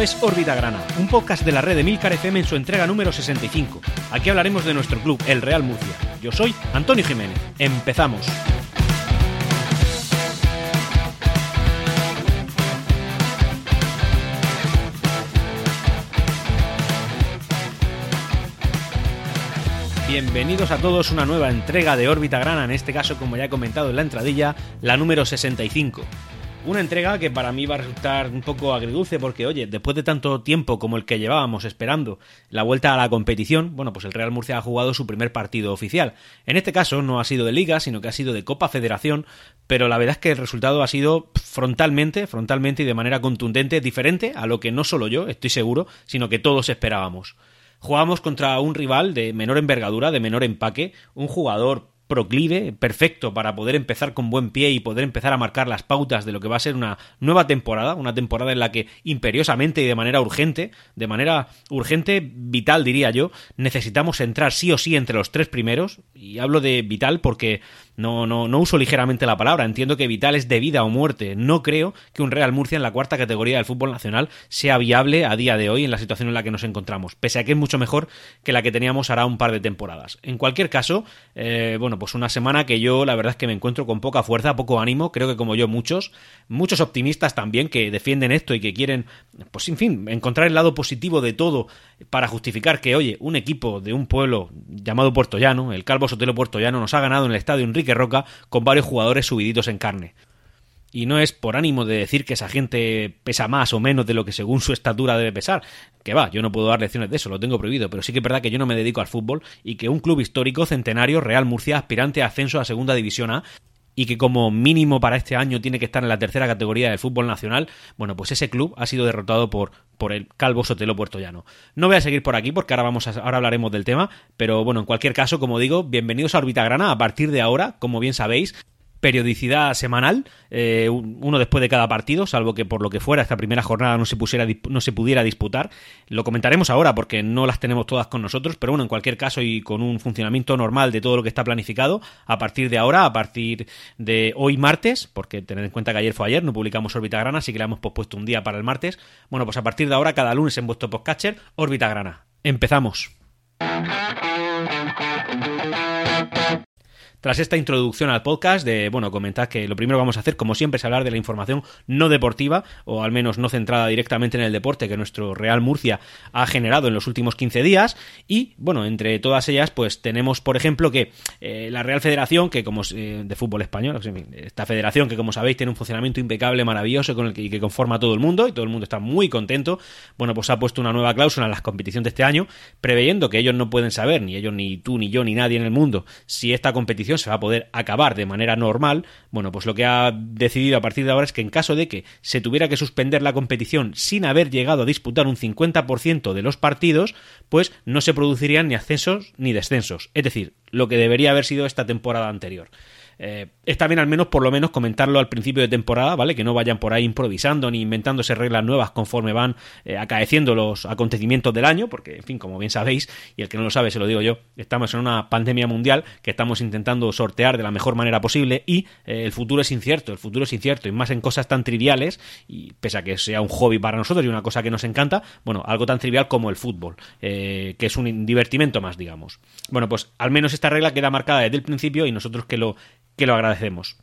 Es Órbita Grana, un podcast de la red de Milcar FM en su entrega número 65. Aquí hablaremos de nuestro club, el Real Murcia. Yo soy Antonio Jiménez. Empezamos. Bienvenidos a todos una nueva entrega de Órbita Grana, en este caso, como ya he comentado en la entradilla, la número 65. Una entrega que para mí va a resultar un poco agridulce porque, oye, después de tanto tiempo como el que llevábamos esperando la vuelta a la competición, bueno, pues el Real Murcia ha jugado su primer partido oficial. En este caso no ha sido de liga, sino que ha sido de Copa Federación, pero la verdad es que el resultado ha sido frontalmente, frontalmente y de manera contundente diferente a lo que no solo yo, estoy seguro, sino que todos esperábamos. Jugamos contra un rival de menor envergadura, de menor empaque, un jugador proclive, perfecto para poder empezar con buen pie y poder empezar a marcar las pautas de lo que va a ser una nueva temporada, una temporada en la que imperiosamente y de manera urgente, de manera urgente, vital diría yo, necesitamos entrar sí o sí entre los tres primeros, y hablo de vital porque no, no, no uso ligeramente la palabra, entiendo que vital es de vida o muerte. No creo que un Real Murcia en la cuarta categoría del fútbol nacional sea viable a día de hoy en la situación en la que nos encontramos, pese a que es mucho mejor que la que teníamos hará un par de temporadas. En cualquier caso, eh, bueno, pues una semana que yo la verdad es que me encuentro con poca fuerza, poco ánimo, creo que como yo muchos, muchos optimistas también que defienden esto y que quieren, pues en fin, encontrar el lado positivo de todo para justificar que, oye, un equipo de un pueblo llamado Puerto Llano, el Calvo Sotelo Puerto Llano, nos ha ganado en el estadio Enrique Roca con varios jugadores subiditos en carne. Y no es por ánimo de decir que esa gente pesa más o menos de lo que según su estatura debe pesar. Que va, yo no puedo dar lecciones de eso, lo tengo prohibido, pero sí que es verdad que yo no me dedico al fútbol y que un club histórico, centenario, Real Murcia, aspirante a ascenso a Segunda División A, y que como mínimo para este año tiene que estar en la tercera categoría del fútbol nacional, bueno, pues ese club ha sido derrotado por, por el Calvo Sotelo Puertollano. No voy a seguir por aquí porque ahora vamos a, ahora hablaremos del tema, pero bueno, en cualquier caso, como digo, bienvenidos a Orbita Grana. A partir de ahora, como bien sabéis, periodicidad semanal, eh, uno después de cada partido, salvo que por lo que fuera esta primera jornada no se, pusiera, no se pudiera disputar. Lo comentaremos ahora porque no las tenemos todas con nosotros, pero bueno, en cualquier caso y con un funcionamiento normal de todo lo que está planificado, a partir de ahora, a partir de hoy martes, porque tened en cuenta que ayer fue ayer, no publicamos Órbita Grana, así que le hemos pospuesto un día para el martes. Bueno, pues a partir de ahora, cada lunes en vuestro podcatcher, Órbita Grana. Empezamos. Tras esta introducción al podcast, de bueno, comentar que lo primero que vamos a hacer, como siempre, es hablar de la información no deportiva, o al menos no centrada directamente en el deporte que nuestro Real Murcia ha generado en los últimos 15 días. Y bueno, entre todas ellas, pues tenemos, por ejemplo, que eh, la Real Federación, que como eh, de fútbol español, esta federación que como sabéis tiene un funcionamiento impecable, maravilloso, con el que, y que conforma a todo el mundo, y todo el mundo está muy contento, bueno, pues ha puesto una nueva cláusula en las competiciones de este año, preveyendo que ellos no pueden saber, ni ellos, ni tú, ni yo, ni nadie en el mundo, si esta competición se va a poder acabar de manera normal, bueno, pues lo que ha decidido a partir de ahora es que en caso de que se tuviera que suspender la competición sin haber llegado a disputar un 50% de los partidos, pues no se producirían ni ascensos ni descensos. Es decir, lo que debería haber sido esta temporada anterior. Eh, está bien al menos por lo menos comentarlo al principio de temporada, ¿vale? Que no vayan por ahí improvisando ni inventándose reglas nuevas conforme van eh, acaeciendo los acontecimientos del año, porque, en fin, como bien sabéis, y el que no lo sabe se lo digo yo, estamos en una pandemia mundial que estamos intentando sortear de la mejor manera posible y eh, el futuro es incierto, el futuro es incierto, y más en cosas tan triviales, y pese a que sea un hobby para nosotros y una cosa que nos encanta, bueno, algo tan trivial como el fútbol, que es un divertimento más, digamos. Bueno, pues al menos esta regla queda marcada desde el principio y nosotros que lo que lo agradecemos.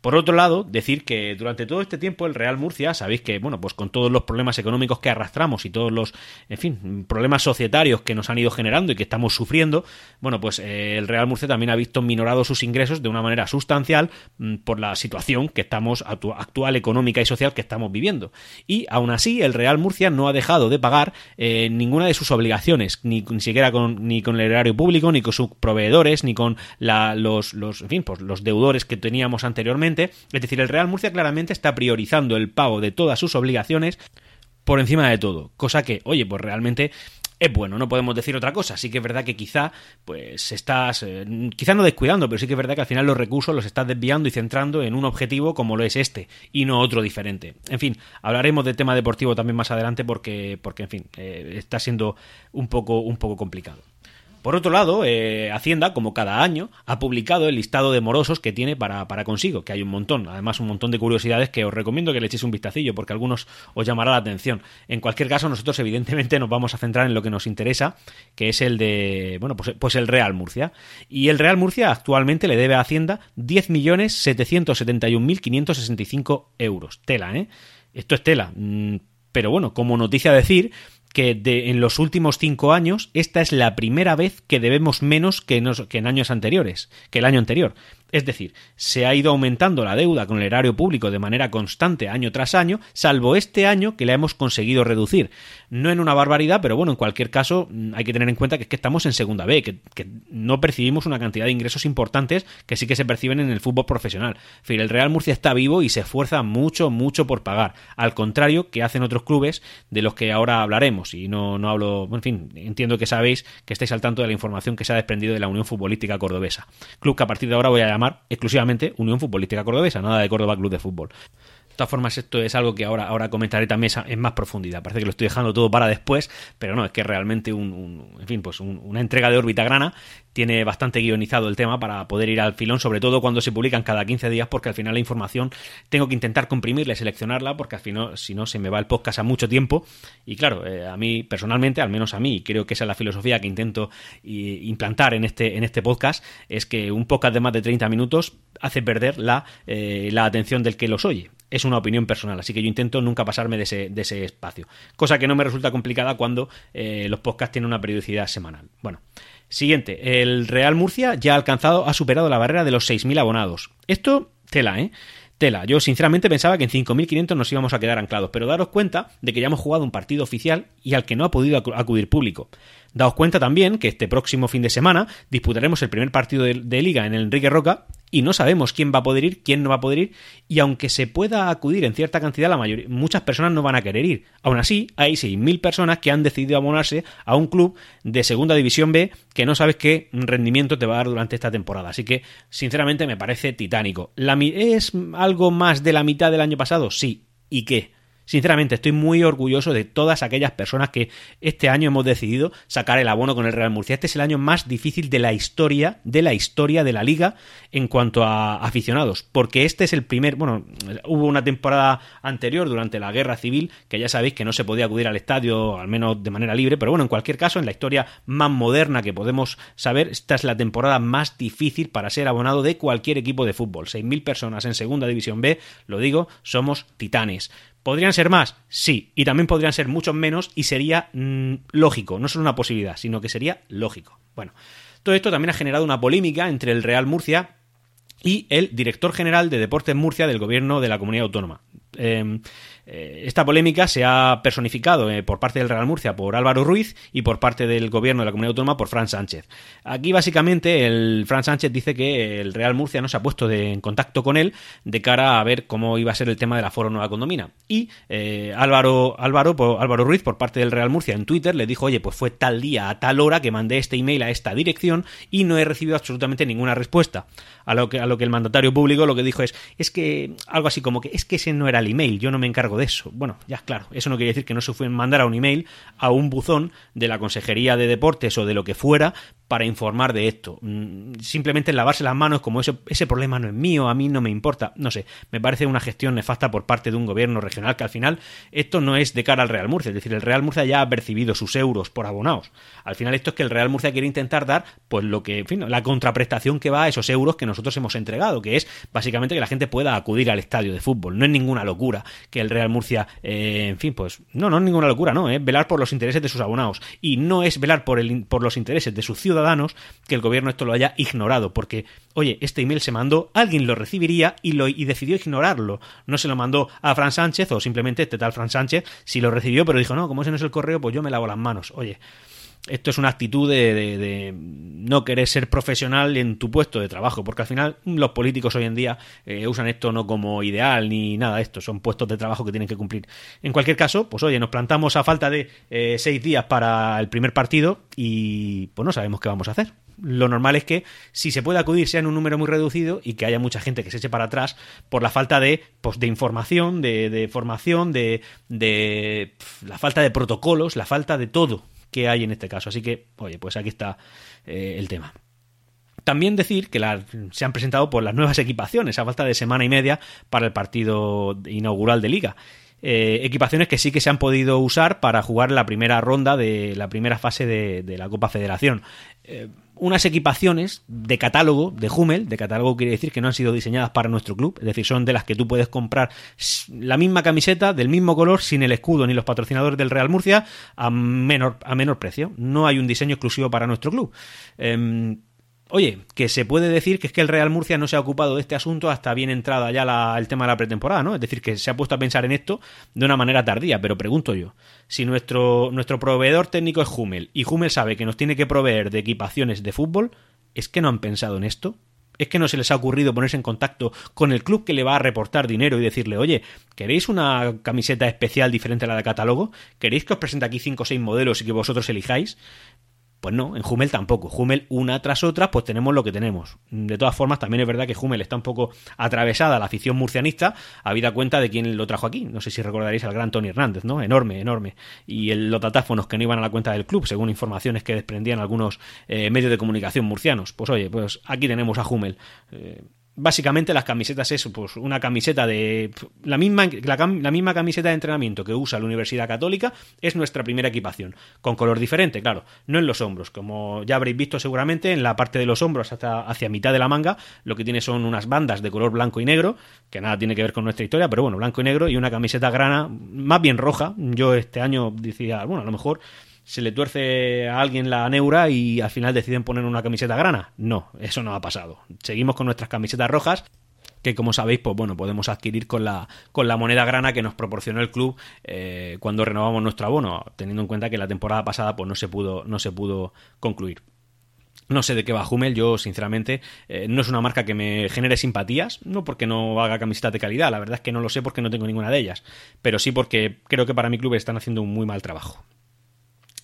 Por otro lado, decir que durante todo este tiempo el Real Murcia, sabéis que, bueno, pues con todos los problemas económicos que arrastramos y todos los, en fin, problemas societarios que nos han ido generando y que estamos sufriendo, bueno, pues eh, el Real Murcia también ha visto minorados sus ingresos de una manera sustancial mm, por la situación que estamos, actual económica y social que estamos viviendo. Y aún así, el Real Murcia no ha dejado de pagar eh, ninguna de sus obligaciones, ni, siquiera con, ni con el erario público, ni con sus proveedores, ni con los, los, en fin, pues los deudores que teníamos anteriormente es decir, el Real Murcia claramente está priorizando el pago de todas sus obligaciones por encima de todo, cosa que, oye, pues realmente es bueno, no podemos decir otra cosa. Sí que es verdad que quizá, pues estás, eh, quizá no descuidando, pero sí que es verdad que al final los recursos los estás desviando y centrando en un objetivo como lo es este y no otro diferente. En fin, hablaremos del tema deportivo también más adelante porque, porque en fin, eh, está siendo un poco, un poco complicado. Por otro lado, eh, Hacienda, como cada año, ha publicado el listado de morosos que tiene para, para consigo, que hay un montón, además un montón de curiosidades que os recomiendo que le echéis un vistacillo, porque algunos os llamará la atención. En cualquier caso, nosotros evidentemente nos vamos a centrar en lo que nos interesa, que es el de, bueno, pues, pues el Real Murcia. Y el Real Murcia actualmente le debe a Hacienda 10.771.565 euros. Tela, ¿eh? Esto es tela. Mm, pero bueno, como noticia decir que de, en los últimos cinco años esta es la primera vez que debemos menos que, que en años anteriores, que el año anterior. Es decir, se ha ido aumentando la deuda con el erario público de manera constante año tras año, salvo este año que la hemos conseguido reducir. No en una barbaridad, pero bueno, en cualquier caso mm, hay que tener en cuenta que es que estamos en segunda B, que, no percibimos una cantidad de ingresos importantes que sí que se perciben en el fútbol profesional. En el Real Murcia está vivo y se esfuerza mucho, mucho por pagar. Al contrario que hacen otros clubes de los que ahora hablaremos. Y no, no hablo, en fin, entiendo que sabéis que estáis al tanto de la información que se ha desprendido de la Unión Futbolística Cordobesa. Club que a partir de ahora voy a exclusivamente Unión Futbolística Cordobesa, nada de Córdoba Club de Fútbol. De todas formas, esto es algo que ahora, ahora comentaré también en más profundidad. Parece que lo estoy dejando todo para después, pero no, es que realmente un, en fin, pues una entrega de órbita grana tiene bastante guionizado el tema para poder ir al filón, sobre todo cuando se publican cada 15 días, porque al final la información tengo que intentar comprimirla y seleccionarla, porque al final, si no, se me va el podcast a mucho tiempo. Y claro, eh, a mí personalmente, al menos a mí, creo que esa es la filosofía que intento implantar en este, en este podcast, es que un podcast de más de 30 minutos hace perder la, eh, la atención del que los oye es una opinión personal, así que yo intento nunca pasarme de ese, de ese espacio. Cosa que no me resulta complicada cuando eh, los podcasts tienen una periodicidad semanal. Bueno, Siguiente, el Real Murcia ya ha alcanzado, ha superado la barrera de los 6.000 abonados. Esto, tela, ¿eh? Tela. Yo sinceramente pensaba que en 5.500 nos íbamos a quedar anclados, pero daros cuenta de que ya hemos jugado un partido oficial y al que no ha podido acudir público. Daos cuenta también que este próximo fin de semana disputaremos el primer partido de, liga en el Enrique Roca y no sabemos quién va a poder ir, quién no va a poder ir, y aunque se pueda acudir en cierta cantidad, la mayoría, muchas personas no van a querer ir. Aún así, hay 6.000 personas que han decidido abonarse a un club de Segunda División B que no sabes qué rendimiento te va a dar durante esta temporada. Así que, sinceramente, me parece titánico. ¿Es algo más de la mitad del año pasado? Sí. ¿Y qué? Sinceramente, estoy muy orgulloso de todas aquellas personas que este año hemos decidido sacar el abono con el Real Murcia. Este es el año más difícil de la historia, de la historia de la liga en cuanto a aficionados, porque este es el primer, bueno, hubo una temporada anterior durante la guerra civil que ya sabéis que no se podía acudir al estadio, al menos de manera libre, pero bueno, en cualquier caso, en la historia más moderna que podemos saber, esta es la temporada más difícil para ser abonado de cualquier equipo de fútbol. 6.000 personas en Segunda División B, lo digo, somos titanes. ¿Podrían ser más? Sí, y también podrían ser muchos menos y sería mm, lógico, no solo una posibilidad, sino que sería lógico. Bueno, todo esto también ha generado una polémica entre el Real Murcia y el director general de Deportes Murcia del gobierno de la comunidad autónoma. Em, eh, esta polémica se ha personificado eh, por parte del Real Murcia por Álvaro Ruiz y por parte del gobierno de la comunidad autónoma por Fran Sánchez. Aquí básicamente el Fran Sánchez dice que el Real Murcia no se ha puesto en contacto con él de cara a ver cómo iba a ser el tema de la Foro Nueva Condomina. Y eh, Álvaro, Álvaro, Álvaro Ruiz por parte del Real Murcia en Twitter le dijo, oye, pues fue tal día a tal hora que mandé este email a esta dirección y no he recibido absolutamente ninguna respuesta. A lo que, a lo que el mandatario público lo que dijo es, es que algo así como que es que ese no era el email, yo no me encargo de eso. Bueno, ya claro, eso no quiere decir que no se fue mandar un email a un buzón de la Consejería de Deportes o de lo que fuera para informar de esto. Mm, simplemente lavarse las manos como ese, ese problema no es mío, a mí no me importa. No sé, me parece una gestión nefasta por parte de un gobierno regional que al final esto no es de cara al Real Murcia, es decir, el Real Murcia ya ha percibido sus euros por abonados. Al final esto es que el Real Murcia quiere intentar dar pues lo que, en fin, la contraprestación que va a esos euros que nosotros hemos entregado, que es básicamente que la gente pueda acudir al estadio de fútbol. No es ninguna locura que el Real Murcia, eh, en fin, pues no, no es ninguna locura, no, es velar por los intereses de sus abonados y no es velar por, el, por los intereses de sus ciudadanos que el gobierno esto lo haya ignorado, porque, oye, este email se mandó, alguien lo recibiría y, lo, y decidió ignorarlo. No se lo mandó a Fran Sánchez o simplemente este tal Fran Sánchez, si lo recibió, pero dijo, no, como ese no es el correo, pues yo me lavo las manos. Oye, esto es una actitud de, no querer ser profesional en tu puesto de trabajo, porque al final los políticos hoy en día eh, usan esto no como ideal ni nada de esto, son puestos de trabajo que tienen que cumplir. En cualquier caso, pues oye, nos plantamos a falta de eh, seis días para el primer partido y pues no sabemos qué vamos a hacer. Lo normal es que si se puede acudir sea en un número muy reducido y que haya mucha gente que se eche para atrás por la falta de, pues, de información, de, formación, de, de la falta de protocolos, la falta de todo que hay en este caso. Así que, oye, pues aquí está eh, el tema. También decir que se han presentado por las nuevas equipaciones a falta de semana y media para el partido inaugural de liga. Eh, equipaciones que sí que se han podido usar para jugar la primera ronda de la primera fase de, la Copa Federación. Eh, unas equipaciones de catálogo de Hummel, de catálogo quiere decir que no han sido diseñadas para nuestro club, es decir, son de las que tú puedes comprar la misma camiseta del mismo color sin el escudo ni los patrocinadores del Real Murcia a menor, a menor precio. No hay un diseño exclusivo para nuestro club. Em, Oye, que se puede decir que es que el Real Murcia no se ha ocupado de este asunto hasta bien entrada ya el tema de la pretemporada, ¿no? Es decir, que se ha puesto a pensar en esto de una manera tardía, pero pregunto yo, si nuestro, nuestro proveedor técnico es Hummel y Hummel sabe que nos tiene que proveer de equipaciones de fútbol, ¿es que no han pensado en esto? ¿Es que no se les ha ocurrido ponerse en contacto con el club que le va a reportar dinero y decirle, oye, ¿queréis una camiseta especial diferente a la de catálogo? ¿Queréis que os presente aquí cinco o seis modelos y que vosotros elijáis? Pues no, en Hummel tampoco. Hummel una tras otra, pues tenemos lo que tenemos. De todas formas, también es verdad que Hummel está un poco atravesada la afición murcianista, habida cuenta de quién lo trajo aquí. No sé si recordaréis al gran Tony Hernández, ¿no? Enorme, enorme. Y los datáfonos que no iban a la cuenta del club, según informaciones que desprendían algunos eh, medios de comunicación murcianos. Pues oye, pues aquí tenemos a Hummel. Eh, básicamente las camisetas es pues una camiseta de la misma la, misma camiseta de entrenamiento que usa la Universidad Católica es nuestra primera equipación con color diferente claro no en los hombros como ya habréis visto seguramente en la parte de los hombros hasta hacia mitad de la manga lo que tiene son unas bandas de color blanco y negro que nada tiene que ver con nuestra historia pero bueno blanco y negro y una camiseta grana más bien roja. Yo este año decía bueno a lo mejor se le tuerce a alguien la neura y al final deciden poner una camiseta grana. No, eso no ha pasado. Seguimos con nuestras camisetas rojas que como sabéis, pues bueno, podemos adquirir con la, con la moneda grana que nos proporcionó el club eh, cuando renovamos nuestro abono, teniendo en cuenta que la temporada pasada pues no se pudo, no se pudo concluir. No sé de qué va Hummel, yo sinceramente eh, no es una marca que me genere simpatías, no porque no haga camisetas de calidad, la verdad es que no lo sé porque no tengo ninguna de ellas, pero sí porque creo que para mi club están haciendo un muy mal trabajo.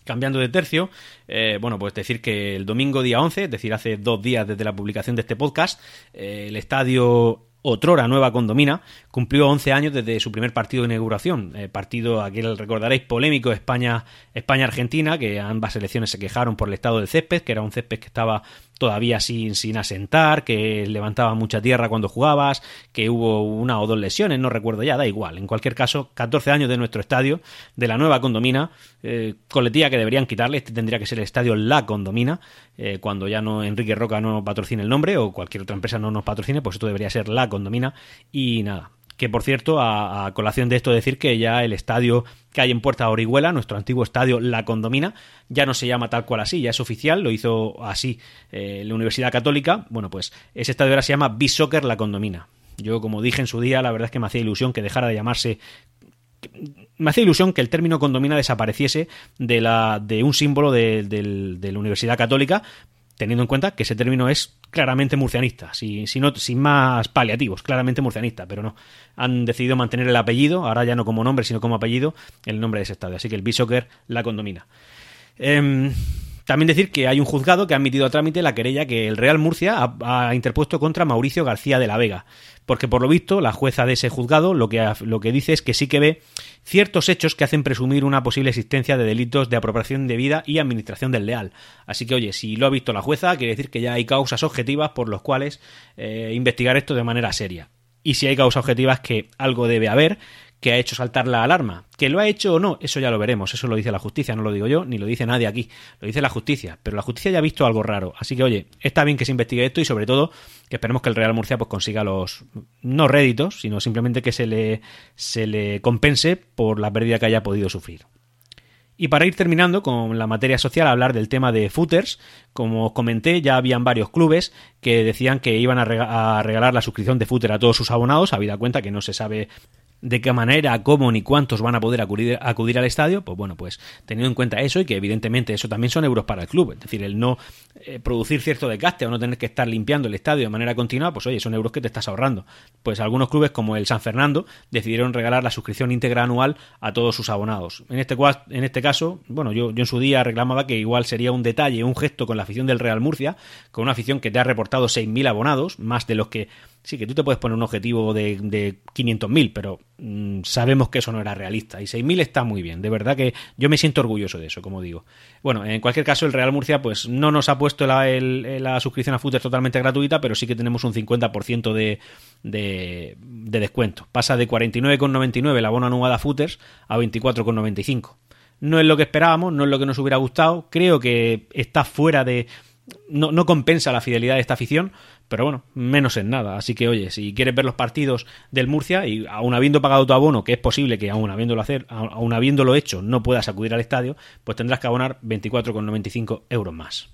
Cambiando de tercio, eh, bueno, pues decir que el domingo día 11, es decir, hace dos días desde la publicación de este podcast, eh, el estadio Otrora Nueva Condomina, cumplió 11 años desde su primer partido de inauguración. Eh, partido, aquí recordaréis, polémico España-Argentina, que ambas selecciones se quejaron por el estado del césped, que era un césped que estaba todavía sin, sin asentar, que levantaba mucha tierra cuando jugabas, que hubo una o dos lesiones, no recuerdo ya, da igual. En cualquier caso, 14 años de nuestro estadio, de la nueva condomina, eh, coletilla que deberían quitarle, este tendría que ser el estadio La Condomina, eh, cuando ya no Enrique Roca no patrocine el nombre o cualquier otra empresa no nos patrocine, pues esto debería ser La Condomina y nada, que por cierto, a, colación de esto decir que ya el estadio que hay en Puerta Orihuela, nuestro antiguo estadio La Condomina, ya no se llama tal cual así, ya es oficial, lo hizo así eh, la Universidad Católica. Bueno, pues ese estadio ahora se llama B-Soccer La Condomina. Yo, como dije en su día, la verdad es que me hacía ilusión que dejara de llamarse me hacía ilusión que el término condomina desapareciese de, la, de un símbolo de, de, la Universidad Católica, teniendo en cuenta que ese término es claramente murcianista, sin, sin más paliativos, claramente murcianista, pero no. Han decidido mantener el apellido, ahora ya no como nombre, sino como apellido, el nombre de ese estadio. Así que el B-Soccer la condomina. Em, también decir que hay un juzgado que ha admitido a trámite la querella que el Real Murcia ha, interpuesto contra Mauricio García de la Vega. Porque por lo visto, la jueza de ese juzgado lo que, lo que dice es que sí que ve ciertos hechos que hacen presumir una posible existencia de delitos de apropiación de vida y administración del leal. Así que, oye, si lo ha visto la jueza, quiere decir que ya hay causas objetivas por las cuales eh, investigar esto de manera seria. Y si hay causas objetivas que algo debe haber, que ha hecho saltar la alarma. Que lo ha hecho o no, eso ya lo veremos. Eso lo dice la justicia, no lo digo yo, ni lo dice nadie aquí. Lo dice la justicia. Pero la justicia ya ha visto algo raro. Así que, oye, está bien que se investigue esto y sobre todo que esperemos que el Real Murcia pues consiga los no réditos, sino simplemente que se le, se le compense por la pérdida que haya podido sufrir. Y para ir terminando con la materia social, hablar del tema de footers. Como os comenté, ya habían varios clubes que decían que iban a, regalar la suscripción de footer a todos sus abonados, habida cuenta que no se sabe de qué manera, cómo ni cuántos van a poder acudir, acudir, al estadio, pues bueno, pues teniendo en cuenta eso y que evidentemente eso también son euros para el club, es decir, el no eh, producir cierto desgaste o no tener que estar limpiando el estadio de manera continua, pues oye, son euros que te estás ahorrando. Pues algunos clubes como el San Fernando decidieron regalar la suscripción íntegra anual a todos sus abonados. En este, en este caso, bueno, yo, yo en su día reclamaba que igual sería un detalle, un gesto con la afición del Real Murcia, con una afición que te ha reportado 6.000 abonados, más de los que sí, que tú te puedes poner un objetivo de, de 500.000, pero mm, sabemos que eso no era realista. Y 6.000 está muy bien. De verdad que yo me siento orgulloso de eso, como digo. Bueno, en cualquier caso, el Real Murcia pues no nos ha puesto la, la suscripción a Footers totalmente gratuita, pero sí que tenemos un 50% de, de, de descuento. Pasa de 49,99 la abono anual a Footers a 24,95. No es lo que esperábamos, no es lo que nos hubiera gustado. Creo que está fuera de. No, no, compensa la fidelidad de esta afición, pero bueno, menos en nada. Así que, oye, si quieres ver los partidos del Murcia y aún habiendo pagado tu abono, que es posible que aún habiéndolo, hacer, aún habiéndolo hecho no puedas acudir al estadio, pues tendrás que abonar 24,95 euros más.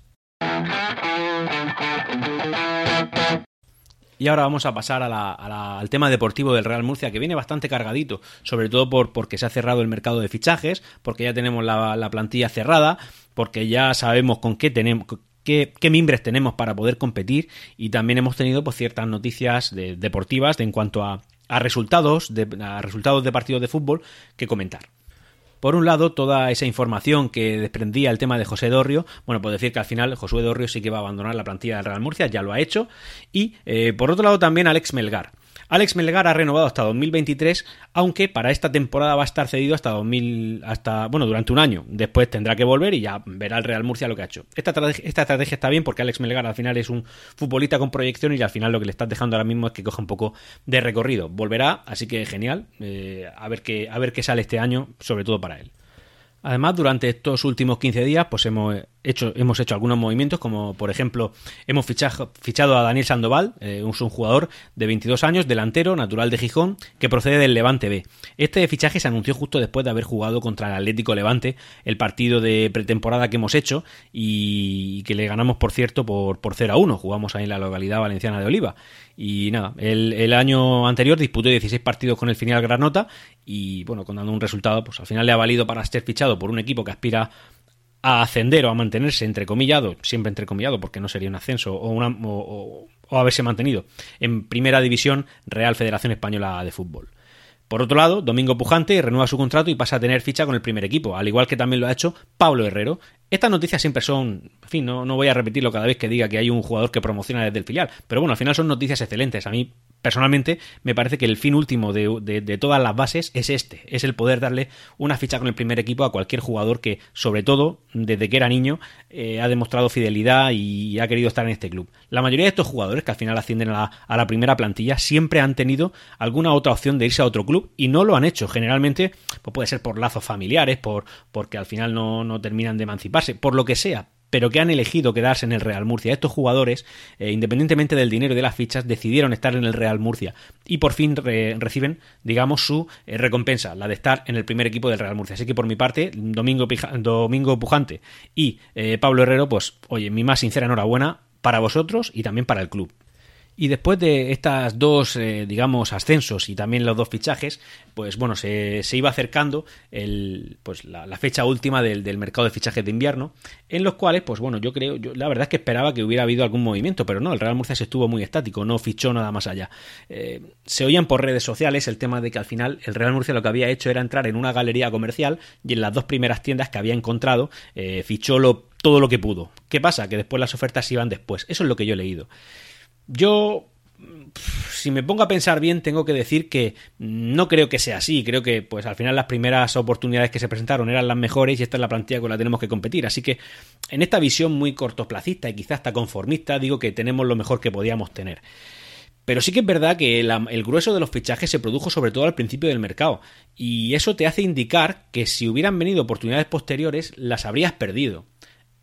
Y ahora vamos a pasar al tema deportivo del Real Murcia, que viene bastante cargadito, sobre todo por, porque se ha cerrado el mercado de fichajes, porque ya tenemos la, la plantilla cerrada, porque ya sabemos con qué tenemos, Qué, qué, mimbres tenemos para poder competir y también hemos tenido pues, ciertas noticias de, deportivas de, en cuanto a, a resultados de, a resultados de partidos de fútbol que comentar. Por un lado, toda esa información que desprendía el tema de José Dorrio, bueno, puedo decir que al final Josué Dorrio sí que va a abandonar la plantilla del Real Murcia, ya lo ha hecho, y eh, por otro lado también Alex Melgar. Alex Melgar ha renovado hasta 2023, aunque para esta temporada va a estar cedido hasta 2000, hasta, bueno, durante un año. Después tendrá que volver y ya verá el Real Murcia lo que ha hecho. Esta, esta estrategia está bien porque Alex Melgar al final es un futbolista con proyección y al final lo que le estás dejando ahora mismo es que coja un poco de recorrido. Volverá, así que genial. Eh, a, ver qué, a ver qué sale este año, sobre todo para él. Además, durante estos últimos 15 días, pues hemos hecho, hemos hecho algunos movimientos, como por ejemplo, hemos fichado, fichado a Daniel Sandoval, eh, un, jugador de 22 años, delantero, natural de Gijón, que procede del Levante B. Este fichaje se anunció justo después de haber jugado contra el Atlético Levante, el partido de pretemporada que hemos hecho y que le ganamos, por cierto, por, por 0 a 1. Jugamos ahí en la localidad valenciana de Oliva. Y nada, el, el, año anterior disputó 16 partidos con el final Granota y bueno, con dando un resultado, pues al final le ha valido para ser por un equipo que aspira a ascender o a mantenerse entrecomillado, siempre entrecomillado porque no sería un ascenso o haberse mantenido en Primera División Real Federación Española de Fútbol. Por otro lado, Domingo Pujante renueva su contrato y pasa a tener ficha con el primer equipo, al igual que también lo ha hecho Pablo Herrero. Estas noticias siempre son, en fin, no, no voy a repetirlo cada vez que diga que hay un jugador que promociona desde el filial, pero bueno, al final son noticias excelentes. A mí personalmente me parece que el fin último de, todas las bases es este, es el poder darle una ficha con el primer equipo a cualquier jugador que, sobre todo, desde que era niño, eh, ha demostrado fidelidad y ha querido estar en este club. La mayoría de estos jugadores que al final ascienden a la, primera plantilla siempre han tenido alguna otra opción de irse a otro club y no lo han hecho. Generalmente pues puede ser por lazos familiares, por porque al final no terminan de emanciparse, por lo que sea, pero que han elegido quedarse en el Real Murcia. Estos jugadores, eh, independientemente del dinero y de las fichas, decidieron estar en el Real Murcia y por fin re reciben, digamos, su eh, recompensa, la de estar en el primer equipo del Real Murcia. Así que por mi parte, Domingo, Pija Domingo Pujante y eh, Pablo Herrero, pues oye, mi más sincera enhorabuena para vosotros y también para el club. Y después de estas dos, eh, digamos, ascensos y también los dos fichajes, pues bueno, se, iba acercando el, pues la, fecha última del, del, mercado de fichajes de invierno, en los cuales, pues bueno, yo creo, yo, la verdad es que esperaba que hubiera habido algún movimiento, pero no, el Real Murcia se estuvo muy estático, no fichó nada más allá. Eh, se oían por redes sociales el tema de que al final el Real Murcia lo que había hecho era entrar en una galería comercial y en las dos primeras tiendas que había encontrado, eh, fichó todo lo que pudo. ¿Qué pasa? Que después las ofertas iban después. Eso es lo que yo he leído. Yo, si me pongo a pensar bien, tengo que decir que no creo que sea así. Creo que, pues al final, las primeras oportunidades que se presentaron eran las mejores y esta es la plantilla con la tenemos que competir. Así que, en esta visión muy cortoplacista y quizás hasta conformista, digo que tenemos lo mejor que podíamos tener. Pero sí que es verdad que el grueso de los fichajes se produjo sobre todo al principio del mercado, y eso te hace indicar que si hubieran venido oportunidades posteriores, las habrías perdido.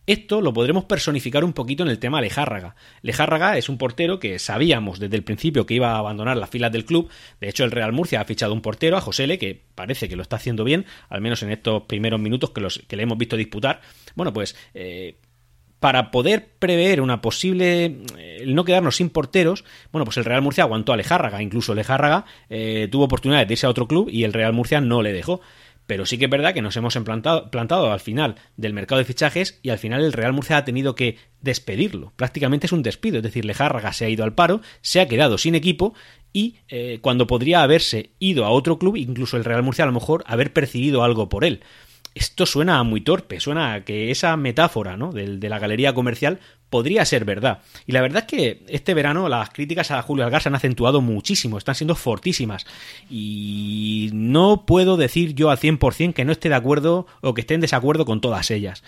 Esto lo podremos personificar un poquito en el tema Lejárraga. Lejárraga es un portero que sabíamos desde el principio que iba a abandonar las filas del club. De hecho, el Real Murcia ha fichado un portero, a Josele, que parece que lo está haciendo bien, al menos en estos primeros minutos que, los, que le hemos visto disputar. Bueno, pues eh, para poder prever una posible el no quedarnos sin porteros, bueno, pues el Real Murcia aguantó a Lejárraga, incluso Lejárraga eh, tuvo oportunidad de irse a otro club y el Real Murcia no le dejó. Pero sí que es verdad que nos hemos plantado, plantado al final del mercado de fichajes y al final el Real Murcia ha tenido que despedirlo. Prácticamente es un despido, es decir, Lejárraga se ha ido al paro, se ha quedado sin equipo y eh, cuando podría haberse ido a otro club, incluso el Real Murcia a lo mejor haber percibido algo por él. Esto suena muy torpe, suena a que esa metáfora ¿no? de, de la galería comercial podría ser verdad. Y la verdad es que este verano las críticas a Julio Algar se han acentuado muchísimo, están siendo fortísimas. Y no puedo decir yo al 100% que no esté de acuerdo o que esté en desacuerdo con todas ellas.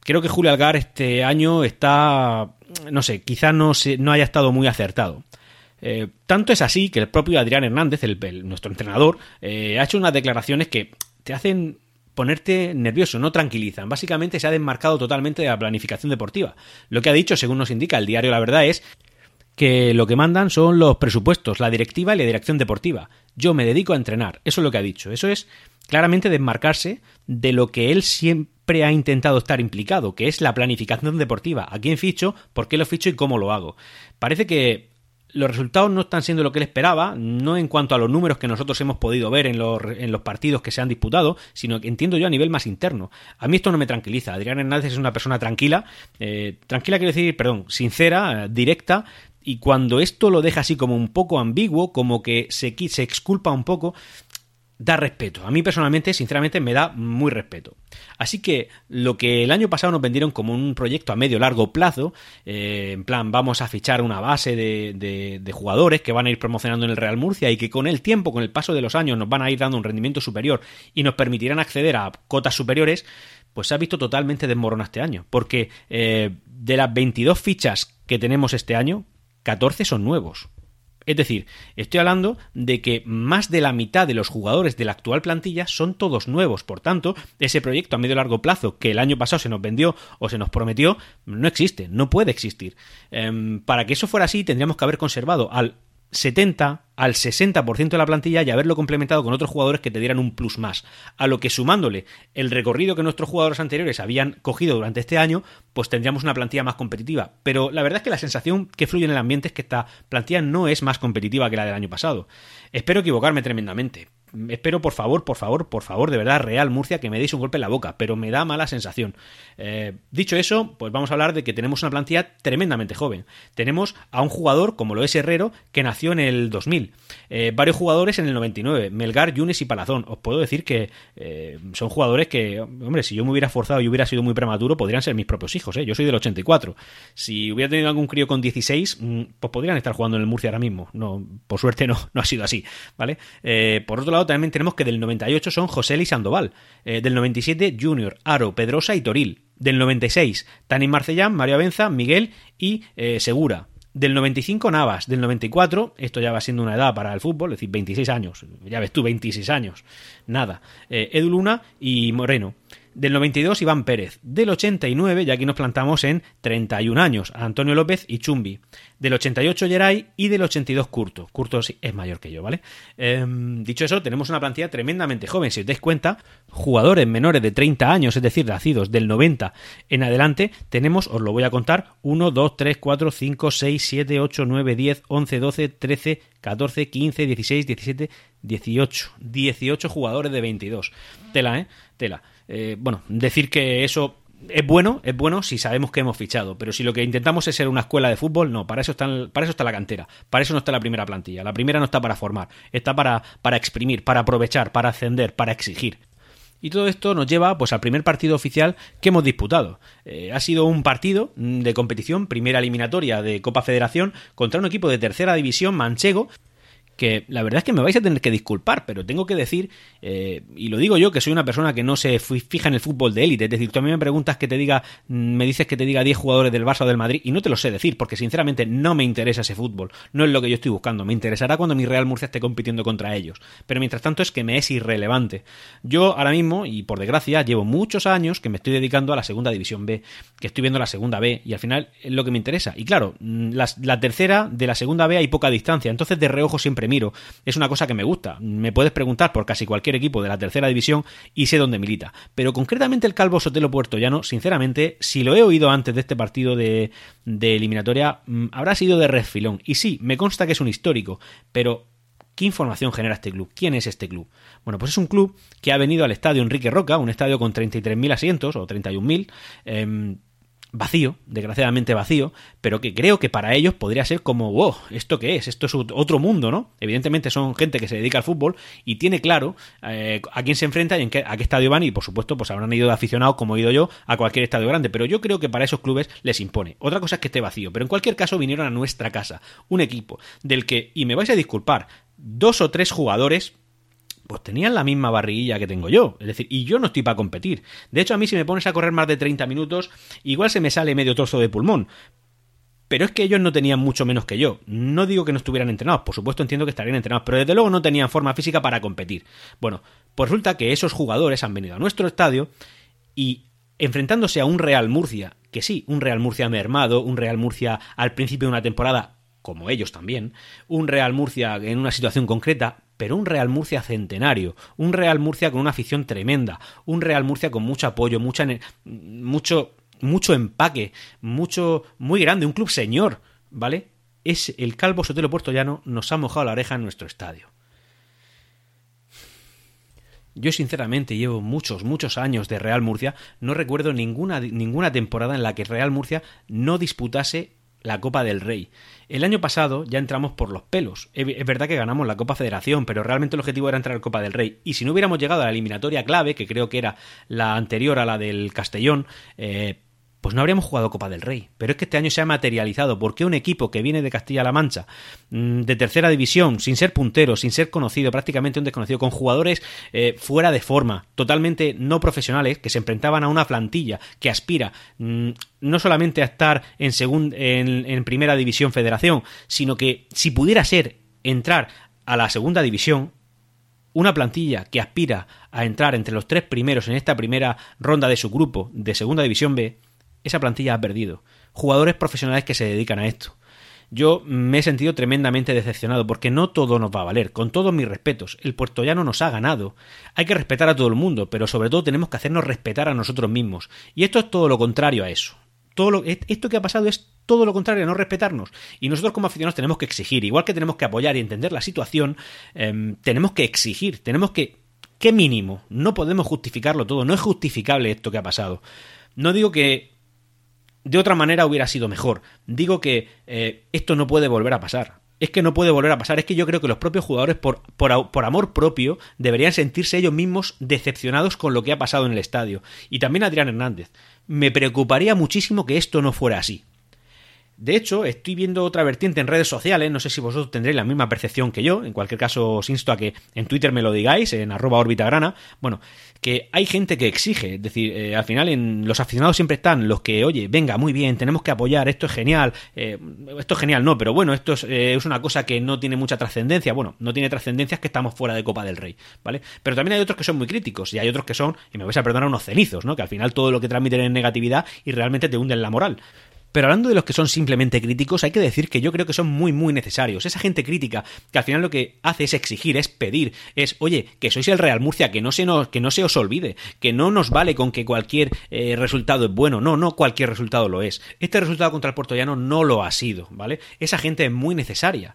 Creo que Julio Algar este año está, no sé, quizás no, no haya estado muy acertado. Eh, tanto es así que el propio Adrián Hernández, el, nuestro entrenador, eh, ha hecho unas declaraciones que te hacen ponerte nervioso, no tranquilizan. Básicamente se ha desmarcado totalmente de la planificación deportiva. Lo que ha dicho, según nos indica el diario La Verdad, es que lo que mandan son los presupuestos, la directiva y la dirección deportiva. Yo me dedico a entrenar. Eso es lo que ha dicho. Eso es claramente desmarcarse de lo que él siempre ha intentado estar implicado, que es la planificación deportiva. ¿A quién ficho? ¿Por qué lo ficho y cómo lo hago? Parece que los resultados no están siendo lo que él esperaba, no en cuanto a los números que nosotros hemos podido ver en los, en los partidos que se han disputado, sino que entiendo yo a nivel más interno. A mí esto no me tranquiliza. Adrián Hernández es una persona tranquila, eh, tranquila quiero decir, perdón, sincera, directa, y cuando esto lo deja así como un poco ambiguo, como que se, se exculpa un poco, da respeto. A mí personalmente, sinceramente, me da muy respeto. Así que lo que el año pasado nos vendieron como un proyecto a medio largo plazo, eh, en plan, vamos a fichar una base de, jugadores que van a ir promocionando en el Real Murcia y que con el tiempo, con el paso de los años, nos van a ir dando un rendimiento superior y nos permitirán acceder a cotas superiores, pues se ha visto totalmente desmoronado este año. Porque eh, de las 22 fichas que tenemos este año, 14 son nuevos. Es decir, estoy hablando de que más de la mitad de los jugadores de la actual plantilla son todos nuevos. Por tanto, ese proyecto a medio largo plazo que el año pasado se nos vendió o se nos prometió, no existe, no puede existir. Em, para que eso fuera así, tendríamos que haber conservado al 70 al 60% de la plantilla y haberlo complementado con otros jugadores que te dieran un plus más. A lo que sumándole el recorrido que nuestros jugadores anteriores habían cogido durante este año, pues tendríamos una plantilla más competitiva. Pero la verdad es que la sensación que fluye en el ambiente es que esta plantilla no es más competitiva que la del año pasado. Espero equivocarme tremendamente, espero por favor, por favor, por favor, de verdad, Real Murcia, que me deis un golpe en la boca, pero me da mala sensación. Eh, dicho eso, pues vamos a hablar de que tenemos una plantilla tremendamente joven. Tenemos a un jugador como lo es Herrero, que nació en el 2000. Eh, varios jugadores en el 99, Melgar, Yunes y Palazón. Os puedo decir que eh, son jugadores que, hombre, si yo me hubiera forzado y hubiera sido muy prematuro, podrían ser mis propios hijos. Yo soy del 84. Si hubiera tenido algún crío con 16, mm, pues podrían estar jugando en el Murcia ahora mismo. No, por suerte no, no ha sido así, ¿vale? por otro lado, también tenemos que del 98 son José y Sandoval, eh, del 97 Junior, Aro, Pedrosa y Toril, del 96 Tani Marcellán, Mario Abenza, Miguel y eh, Segura. Del 95 Navas, del 94, esto ya va siendo una edad para el fútbol, es decir, 26 años, ya ves tú, 26 años, nada. Eh, Edu Luna y Moreno. Del 92, Iván Pérez. Del 89, ya aquí nos plantamos en 31 años, Antonio López y Chumbi. Del 88, Geray. Y del 82, Curto. Curto es mayor que yo, ¿vale? Em, dicho eso, tenemos una plantilla tremendamente joven. Si os dais cuenta, jugadores menores de 30 años, es decir, nacidos del 90 en adelante, tenemos, os lo voy a contar, 1, 2, 3, 4, 5, 6, 7, 8, 9, 10, 11, 12, 13, 14, 15, 16, 17, 18. 18 jugadores de 22. Tela, ¿eh? Tela. Eh, bueno, decir que eso es bueno, es bueno si sabemos que hemos fichado, pero si lo que intentamos es ser una escuela de fútbol, no, para eso está, para eso está la cantera, para eso no está la primera plantilla. La primera no está para formar, está para, para exprimir, para aprovechar, para ascender, para exigir. Y todo esto nos lleva pues al primer partido oficial que hemos disputado. Eh, ha sido un partido de competición, primera eliminatoria de Copa Federación, contra un equipo de tercera división manchego que la verdad es que me vais a tener que disculpar, pero tengo que decir, eh, y lo digo yo, que soy una persona que no se fija en el fútbol de élite, es decir, tú a mí me preguntas que te diga, me dices que te diga 10 jugadores del Barça o del Madrid, y no te lo sé decir, porque sinceramente no me interesa ese fútbol, no es lo que yo estoy buscando, me interesará cuando mi Real Murcia esté compitiendo contra ellos, pero mientras tanto es que me es irrelevante. Yo ahora mismo, y por desgracia, llevo muchos años que me estoy dedicando a la segunda división B, que estoy viendo la segunda B, y al final es lo que me interesa. Y claro, la, la tercera de la segunda B hay poca distancia, entonces de reojo siempre miro. Es una cosa que me gusta. Me puedes preguntar por casi cualquier equipo de la tercera división y sé dónde milita. Pero concretamente el Calvo Sotelo Puerto Llano, sinceramente, si lo he oído antes de este partido de, eliminatoria, mm, habrá sido de refilón. Y sí, me consta que es un histórico, pero ¿Qué información genera este club? ¿Quién es este club? Bueno, pues es un club que ha venido al estadio Enrique Roca, un estadio con 33.000 asientos o 31.000, vacío, desgraciadamente vacío, pero que creo que para ellos podría ser como, wow, ¿esto qué es? Esto es otro mundo, ¿no? Evidentemente son gente que se dedica al fútbol y tiene claro eh, a quién se enfrenta y en qué, a qué estadio van y por supuesto pues habrán ido de aficionados como he ido yo a cualquier estadio grande, pero yo creo que para esos clubes les impone. Otra cosa es que esté vacío, pero en cualquier caso vinieron a nuestra casa, un equipo del que, y me vais a disculpar, dos o tres jugadores pues tenían la misma barriguilla que tengo yo. Es decir, y yo no estoy para competir. De hecho, a mí si me pones a correr más de 30 minutos, igual se me sale medio trozo de pulmón. Pero es que ellos no tenían mucho menos que yo. No digo que no estuvieran entrenados, por supuesto entiendo que estarían entrenados, pero desde luego no tenían forma física para competir. Bueno, pues resulta que esos jugadores han venido a nuestro estadio y enfrentándose a un Real Murcia, que sí, un Real Murcia mermado, un Real Murcia al principio de una temporada, como ellos también, un Real Murcia en una situación concreta, pero un Real Murcia centenario, un Real Murcia con una afición tremenda, un Real Murcia con mucho apoyo, mucho, mucho empaque, mucho, muy grande, un club señor, ¿vale? Es el Calvo Sotelo Puerto Llano nos ha mojado la oreja en nuestro estadio. Yo sinceramente llevo muchos, muchos años de Real Murcia, no recuerdo ninguna, ninguna temporada en la que Real Murcia no disputase la Copa del Rey. El año pasado ya entramos por los pelos. Es verdad que ganamos la Copa Federación, pero realmente el objetivo era entrar a Copa del Rey. Y si no hubiéramos llegado a la eliminatoria clave, que creo que era la anterior a la del Castellón, eh, pues no habríamos jugado Copa del Rey. Pero es que este año se ha materializado. porque un equipo que viene de Castilla-La Mancha, mm, de tercera división, sin ser puntero, sin ser conocido, prácticamente un desconocido, con jugadores eh, fuera de forma, totalmente no profesionales, que se enfrentaban a una plantilla que aspira mm, no solamente a estar en, en, en primera división federación, sino que si pudiera ser entrar a la segunda división, una plantilla que aspira a entrar entre los tres primeros en esta primera ronda de su grupo de Segunda División B, esa plantilla ha perdido. Jugadores profesionales que se dedican a esto. Yo me he sentido tremendamente decepcionado porque no todo nos va a valer. Con todos mis respetos, el puertollano nos ha ganado. Hay que respetar a todo el mundo, pero sobre todo tenemos que hacernos respetar a nosotros mismos. Y esto es todo lo contrario a eso. Todo lo, esto que ha pasado es todo lo contrario a no respetarnos. Y nosotros como aficionados tenemos que exigir, igual que tenemos que apoyar y entender la situación, em, tenemos que exigir, tenemos que... ¿Qué mínimo? No podemos justificarlo todo, no es justificable esto que ha pasado. No digo que de otra manera hubiera sido mejor. Digo que eh, esto no puede volver a pasar. Es que no puede volver a pasar. Es que yo creo que los propios jugadores, por, por, amor propio, deberían sentirse ellos mismos decepcionados con lo que ha pasado en el estadio. Y también Adrián Hernández. Me preocuparía muchísimo que esto no fuera así. De hecho, estoy viendo otra vertiente en redes sociales, no sé si vosotros tendréis la misma percepción que yo, en cualquier caso os insto a que en Twitter me lo digáis, en arroba orbitagrana, bueno, que hay gente que exige, es decir, eh, al final en los aficionados siempre están los que, oye, venga, muy bien, tenemos que apoyar, esto es genial, eh, esto es genial, no, pero bueno, esto es, eh, es una cosa que no tiene mucha trascendencia, bueno, no tiene trascendencia es que estamos fuera de Copa del Rey, ¿vale? Pero también hay otros que son muy críticos y hay otros que son, y me vais a perdonar, unos cenizos, ¿no? Que al final todo lo que transmiten es negatividad y realmente te hunden la moral. Pero hablando de los que son simplemente críticos, hay que decir que yo creo que son muy, muy necesarios. Esa gente crítica que al final lo que hace es exigir, es pedir, es, oye, que sois el Real Murcia, que no se, nos, que no se os olvide, que no nos vale con que cualquier eh, resultado es bueno. No, no cualquier resultado lo es. Este resultado contra el Portollano no lo ha sido, ¿vale? Esa gente es muy necesaria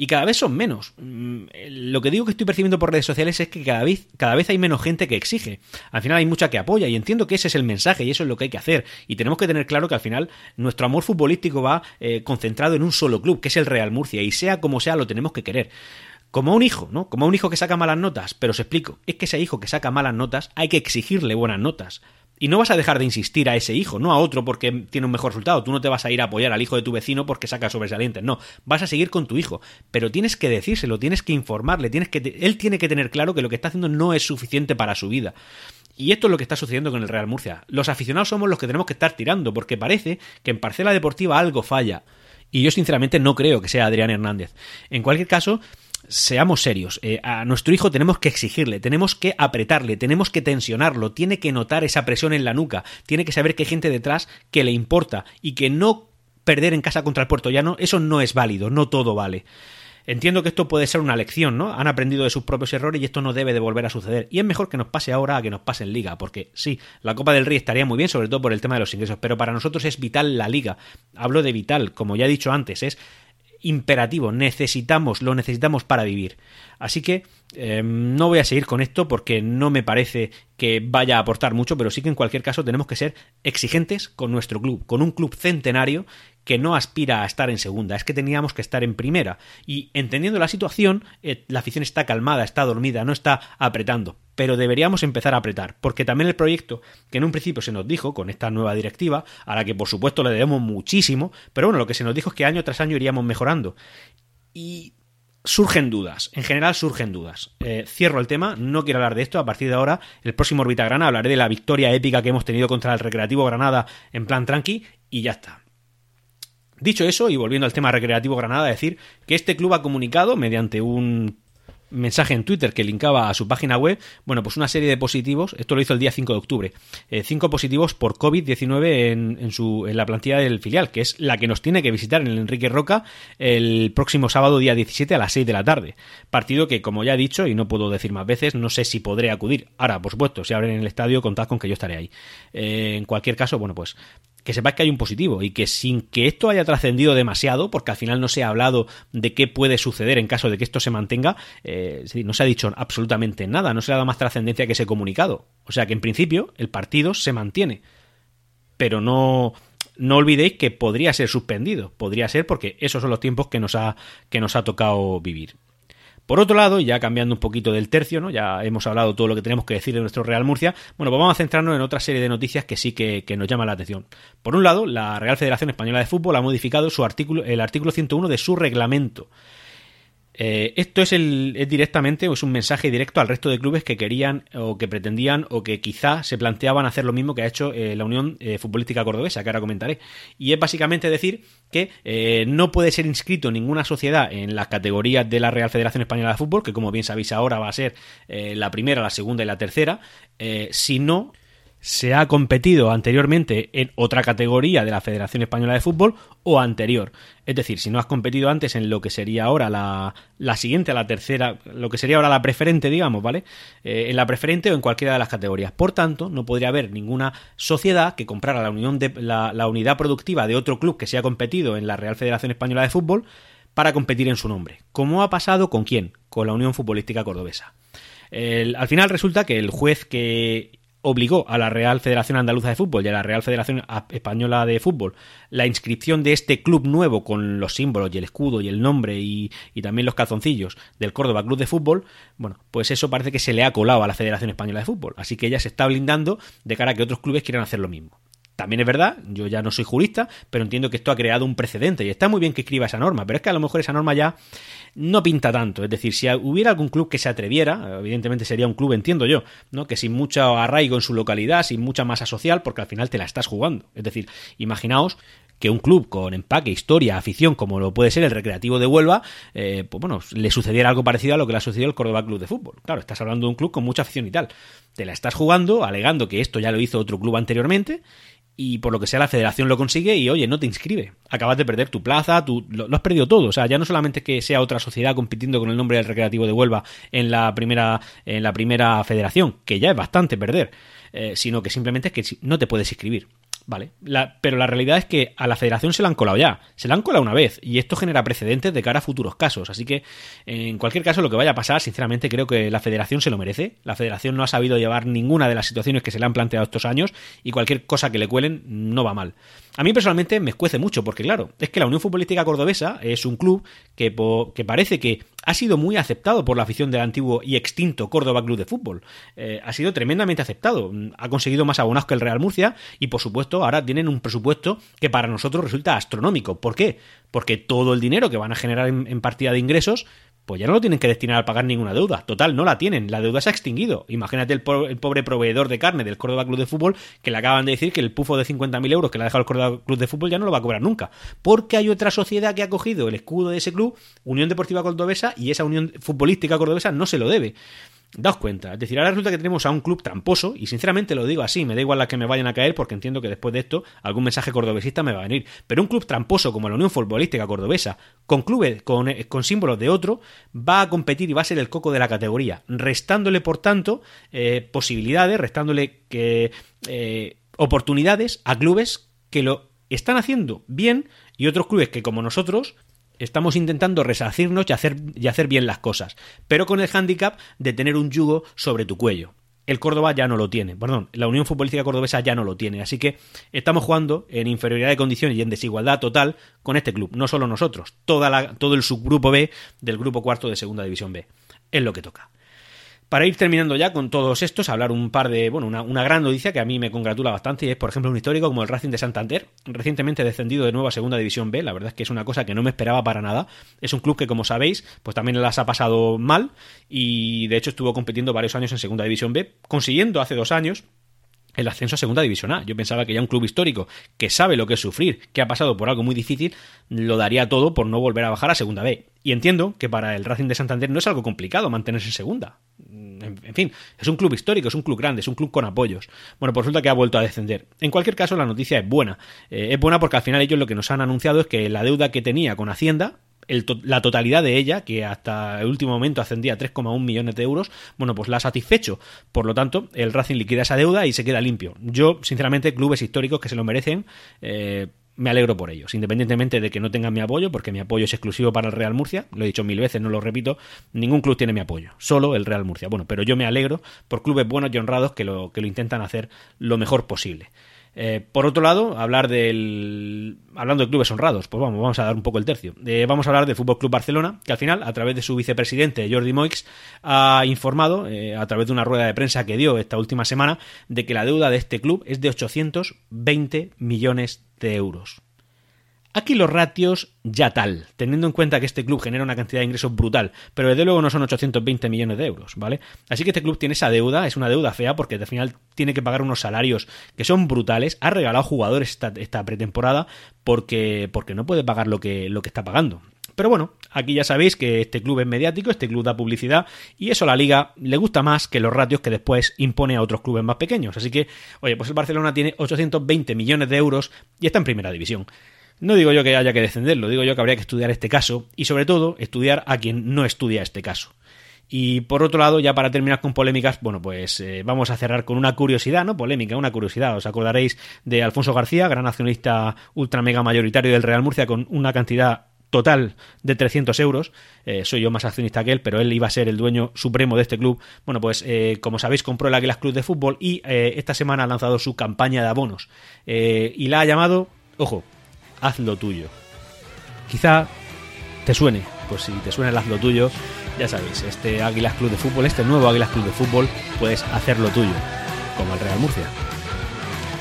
y cada vez son menos. Mm, lo que digo que estoy percibiendo por redes sociales es que cada vez, cada vez hay menos gente que exige. Al final hay mucha que apoya y entiendo que ese es el mensaje y eso es lo que hay que hacer. Y tenemos que tener claro que al final nuestro amor futbolístico va eh, concentrado en un solo club, que es el Real Murcia, y sea como sea lo tenemos que querer como un hijo, ¿no? Como un hijo que saca malas notas, pero os explico, es que ese hijo que saca malas notas hay que exigirle buenas notas. Y no vas a dejar de insistir a ese hijo, no a otro porque tiene un mejor resultado. Tú no te vas a ir a apoyar al hijo de tu vecino porque saca sobresalientes. No, vas a seguir con tu hijo. Pero tienes que decírselo, tienes que informarle, tienes que él tiene que tener claro que lo que está haciendo no es suficiente para su vida. Y esto es lo que está sucediendo con el Real Murcia. Los aficionados somos los que tenemos que estar tirando, porque parece que en parcela deportiva algo falla. Y yo sinceramente no creo que sea Adrián Hernández. En cualquier caso, seamos serios, eh, a nuestro hijo tenemos que exigirle, tenemos que apretarle, tenemos que tensionarlo, tiene que notar esa presión en la nuca, tiene que saber que hay gente detrás que le importa y que no perder en casa contra el Puerto Llano, eso no es válido, no todo vale. Entiendo que esto puede ser una lección, ¿no? Han aprendido de sus propios errores y esto no debe de volver a suceder. Y es mejor que nos pase ahora a que nos pase en liga, porque sí, la Copa del Rey estaría muy bien, sobre todo por el tema de los ingresos, pero para nosotros es vital la liga. Hablo de vital, como ya he dicho antes, es imperativo, necesitamos, lo necesitamos para vivir. Así que em, no voy a seguir con esto porque no me parece que vaya a aportar mucho, pero sí que en cualquier caso tenemos que ser exigentes con nuestro club, con un club centenario que no aspira a estar en segunda, es que teníamos que estar en primera. Y entendiendo la situación, eh, la afición está calmada, está dormida, no está apretando. Pero deberíamos empezar a apretar, porque también el proyecto que en un principio se nos dijo con esta nueva directiva, a la que por supuesto le debemos muchísimo, pero bueno, lo que se nos dijo es que año tras año iríamos mejorando. Y surgen dudas, en general surgen dudas. Eh, cierro el tema, no quiero hablar de esto, a partir de ahora, el próximo Orbita Grana hablaré de la victoria épica que hemos tenido contra el Recreativo Granada en plan tranqui y ya está. Dicho eso, y volviendo al tema recreativo Granada, decir que este club ha comunicado mediante un mensaje en Twitter que linkaba a su página web, bueno, pues una serie de positivos, esto lo hizo el día 5 de octubre, eh, cinco positivos por COVID-19 en, la plantilla del filial, que es la que nos tiene que visitar en el Enrique Roca el próximo sábado día 17 a las 6 de la tarde. Partido que, como ya he dicho, y no puedo decir más veces, no sé si podré acudir. Ahora, por supuesto, si abren el estadio, contad con que yo estaré ahí. Eh, en cualquier caso, bueno, pues que sepáis que hay un positivo y que sin que esto haya trascendido demasiado, porque al final no se ha hablado de qué puede suceder en caso de que esto se mantenga, eh, no se ha dicho absolutamente nada, no se ha dado más trascendencia que ese comunicado. O sea que en principio el partido se mantiene. Pero no, no olvidéis que podría ser suspendido, podría ser porque esos son los tiempos que nos ha, que nos ha tocado vivir. Por otro lado, ya cambiando un poquito del tercio, ¿no? ya hemos hablado todo lo que tenemos que decir de nuestro Real Murcia, bueno, pues vamos a centrarnos en otra serie de noticias que sí que, que nos llaman la atención. Por un lado, la Real Federación Española de Fútbol ha modificado su artículo, el artículo 101 de su reglamento. Eh, esto es, el, es directamente o es un mensaje directo al resto de clubes que querían o que pretendían o que quizá se planteaban hacer lo mismo que ha hecho eh, la Unión eh, Futbolística Cordobesa, que ahora comentaré. Y es básicamente decir que no puede ser inscrito ninguna sociedad en las categorías de la Real Federación Española de Fútbol, que como bien sabéis ahora va a ser la primera, la segunda y la tercera, si no se ha competido anteriormente en otra categoría de la Federación Española de Fútbol o anterior. Es decir, si no has competido antes en lo que sería ahora la, la siguiente, la tercera, lo que sería ahora la preferente, digamos, ¿vale? Eh, en la preferente o en cualquiera de las categorías. Por tanto, no podría haber ninguna sociedad que comprara la, unión de, la, unidad productiva de otro club que se ha competido en la Real Federación Española de Fútbol para competir en su nombre. ¿Cómo ha pasado con quién? Con la Unión Futbolística Cordobesa. Al final resulta que el juez que obligó a la Real Federación Andaluza de Fútbol y a la Real Federación Española de Fútbol la inscripción de este club nuevo con los símbolos y el escudo y el nombre y, también los calzoncillos del Córdoba Club de Fútbol, bueno, pues eso parece que se le ha colado a la Federación Española de Fútbol. Así que ella se está blindando de cara a que otros clubes quieran hacer lo mismo. También es verdad, yo ya no soy jurista, pero entiendo que esto ha creado un precedente y está muy bien que escriba esa norma, pero es que a lo mejor esa norma ya no pinta tanto. Es decir, si hubiera algún club que se atreviera, evidentemente sería un club, entiendo yo, ¿no? Que sin mucho arraigo en su localidad, sin mucha masa social, porque al final te la estás jugando. Es decir, imaginaos que un club con empaque, historia, afición, como lo puede ser el Recreativo de Huelva, eh, pues bueno, le sucediera algo parecido a lo que le ha sucedido al Córdoba Club de Fútbol. Claro, estás hablando de un club con mucha afición y tal. Te la estás jugando, alegando que esto ya lo hizo otro club anteriormente, y por lo que sea la federación lo consigue y oye, no te inscribe. Acabas de perder tu plaza, tú lo, has perdido todo. O sea, ya no solamente que sea otra sociedad compitiendo con el nombre del Recreativo de Huelva en la primera, en la primera federación, que ya es bastante perder, eh, sino que simplemente es que no te puedes inscribir. Vale, la, pero la realidad es que a la federación se la han colado ya, se la han colado una vez y esto genera precedentes de cara a futuros casos. Así que, en cualquier caso, lo que vaya a pasar, sinceramente creo que la federación se lo merece. La federación no ha sabido llevar ninguna de las situaciones que se le han planteado estos años y cualquier cosa que le cuelen no va mal. A mí personalmente me escuece mucho porque, claro, es que la Unión Futbolística Cordobesa es un club que, parece que ha sido muy aceptado por la afición del antiguo y extinto Córdoba Club de Fútbol. Eh, ha sido tremendamente aceptado. Ha conseguido más abonados que el Real Murcia y, por supuesto, ahora tienen un presupuesto que para nosotros resulta astronómico. ¿Por qué? Porque todo el dinero que van a generar en, en partida de ingresos pues ya no lo tienen que destinar a pagar ninguna deuda. Total, no la tienen. La deuda se ha extinguido. Imagínate el, po el pobre proveedor de carne del Córdoba Club de Fútbol que le acaban de decir que el pufo de 50.000 euros que le ha dejado el Córdoba Club de Fútbol ya no lo va a cobrar nunca. Porque hay otra sociedad que ha cogido el escudo de ese club, Unión Deportiva Cordobesa, y esa Unión Futbolística Cordobesa no se lo debe. Daos cuenta, es decir, ahora resulta que tenemos a un club tramposo, y sinceramente lo digo así, me da igual las que me vayan a caer, porque entiendo que después de esto algún mensaje cordobesista me va a venir. Pero un club tramposo como la Unión Futbolística Cordobesa, con clubes, con, con símbolos de otro, va a competir y va a ser el coco de la categoría, restándole, por tanto, eh, posibilidades, restándole que, eh, oportunidades a clubes que lo están haciendo bien y otros clubes que, como nosotros, Estamos intentando resarcirnos y hacer, y hacer bien las cosas, pero con el hándicap de tener un yugo sobre tu cuello el Córdoba ya no lo tiene. Perdón, la Unión Futbolística Cordobesa ya no lo tiene. Así que estamos jugando en inferioridad de condiciones y en desigualdad total con este club. No solo nosotros, toda la, todo el subgrupo B del grupo cuarto de Segunda División B. Es lo que toca. Para ir terminando ya con todos estos, hablar un par de, bueno, una, gran noticia que a mí me congratula bastante y es, por ejemplo, un histórico como el Racing de Santander, recientemente descendido de nuevo a Segunda División B, la verdad es que es una cosa que no me esperaba para nada, es un club que, como sabéis, pues también las ha pasado mal y de hecho estuvo compitiendo varios años en Segunda División B, consiguiendo hace dos años el ascenso a Segunda División A. Yo pensaba que ya un club histórico que sabe lo que es sufrir, que ha pasado por algo muy difícil, lo daría todo por no volver a bajar a Segunda B. Y entiendo que para el Racing de Santander no es algo complicado mantenerse en Segunda. En fin, es un club histórico, es un club grande, es un club con apoyos. Bueno, pues resulta que ha vuelto a descender. En cualquier caso, la noticia es buena. Eh, es buena porque al final ellos lo que nos han anunciado es que la deuda que tenía con Hacienda la totalidad de ella, que hasta el último momento ascendía a 3,1 millones de euros, bueno, pues la ha satisfecho. Por lo tanto, el Racing liquida esa deuda y se queda limpio. Yo, sinceramente, clubes históricos que se lo merecen, eh, me alegro por ellos, independientemente de que no tengan mi apoyo, porque mi apoyo es exclusivo para el Real Murcia, lo he dicho mil veces, no lo repito, ningún club tiene mi apoyo, solo el Real Murcia. Bueno, pero yo me alegro por clubes buenos y honrados que lo, que lo intentan hacer lo mejor posible. Eh, por otro lado, hablar del. Hablando de clubes honrados, pues vamos, vamos a dar un poco el tercio. Eh, vamos a hablar del Fútbol Club Barcelona, que al final, a través de su vicepresidente Jordi Moix, ha informado, eh, a través de una rueda de prensa que dio esta última semana, de que la deuda de este club es de 820 millones de euros. Aquí los ratios ya tal, teniendo en cuenta que este club genera una cantidad de ingresos brutal, pero desde luego no son 820 millones de euros, ¿vale? Así que este club tiene esa deuda, es una deuda fea porque al final tiene que pagar unos salarios que son brutales, ha regalado jugadores esta, pretemporada porque, porque no puede pagar lo que, lo que está pagando. Pero bueno, aquí ya sabéis que este club es mediático, este club da publicidad y eso a la liga le gusta más que los ratios que después impone a otros clubes más pequeños. Así que, oye, pues el Barcelona tiene 820 millones de euros y está en primera división. No digo yo que haya que defenderlo, digo yo que habría que estudiar este caso y sobre todo estudiar a quien no estudia este caso. Y por otro lado, ya para terminar con polémicas, bueno, pues eh, vamos a cerrar con una curiosidad, ¿no? Polémica, una curiosidad. Os acordaréis de Alfonso García, gran accionista ultra mega mayoritario del Real Murcia, con una cantidad total de 300 euros. Eh, soy yo más accionista que él, pero él iba a ser el dueño supremo de este club. Bueno, pues eh, como sabéis, compró el Águilas Club de Fútbol y esta semana ha lanzado su campaña de abonos. y la ha llamado, ojo, haz lo tuyo. Quizá te suene, pues si te suena el haz lo tuyo, ya sabéis, este Águilas Club de Fútbol, este nuevo Águilas Club de Fútbol, puedes hacer lo tuyo, como el Real Murcia.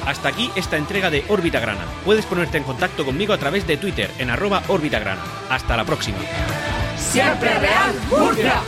Hasta aquí esta entrega de Órbita Grana. Puedes ponerte en contacto conmigo a través de Twitter en arroba Órbita Grana. Hasta la próxima. Siempre Real Murcia.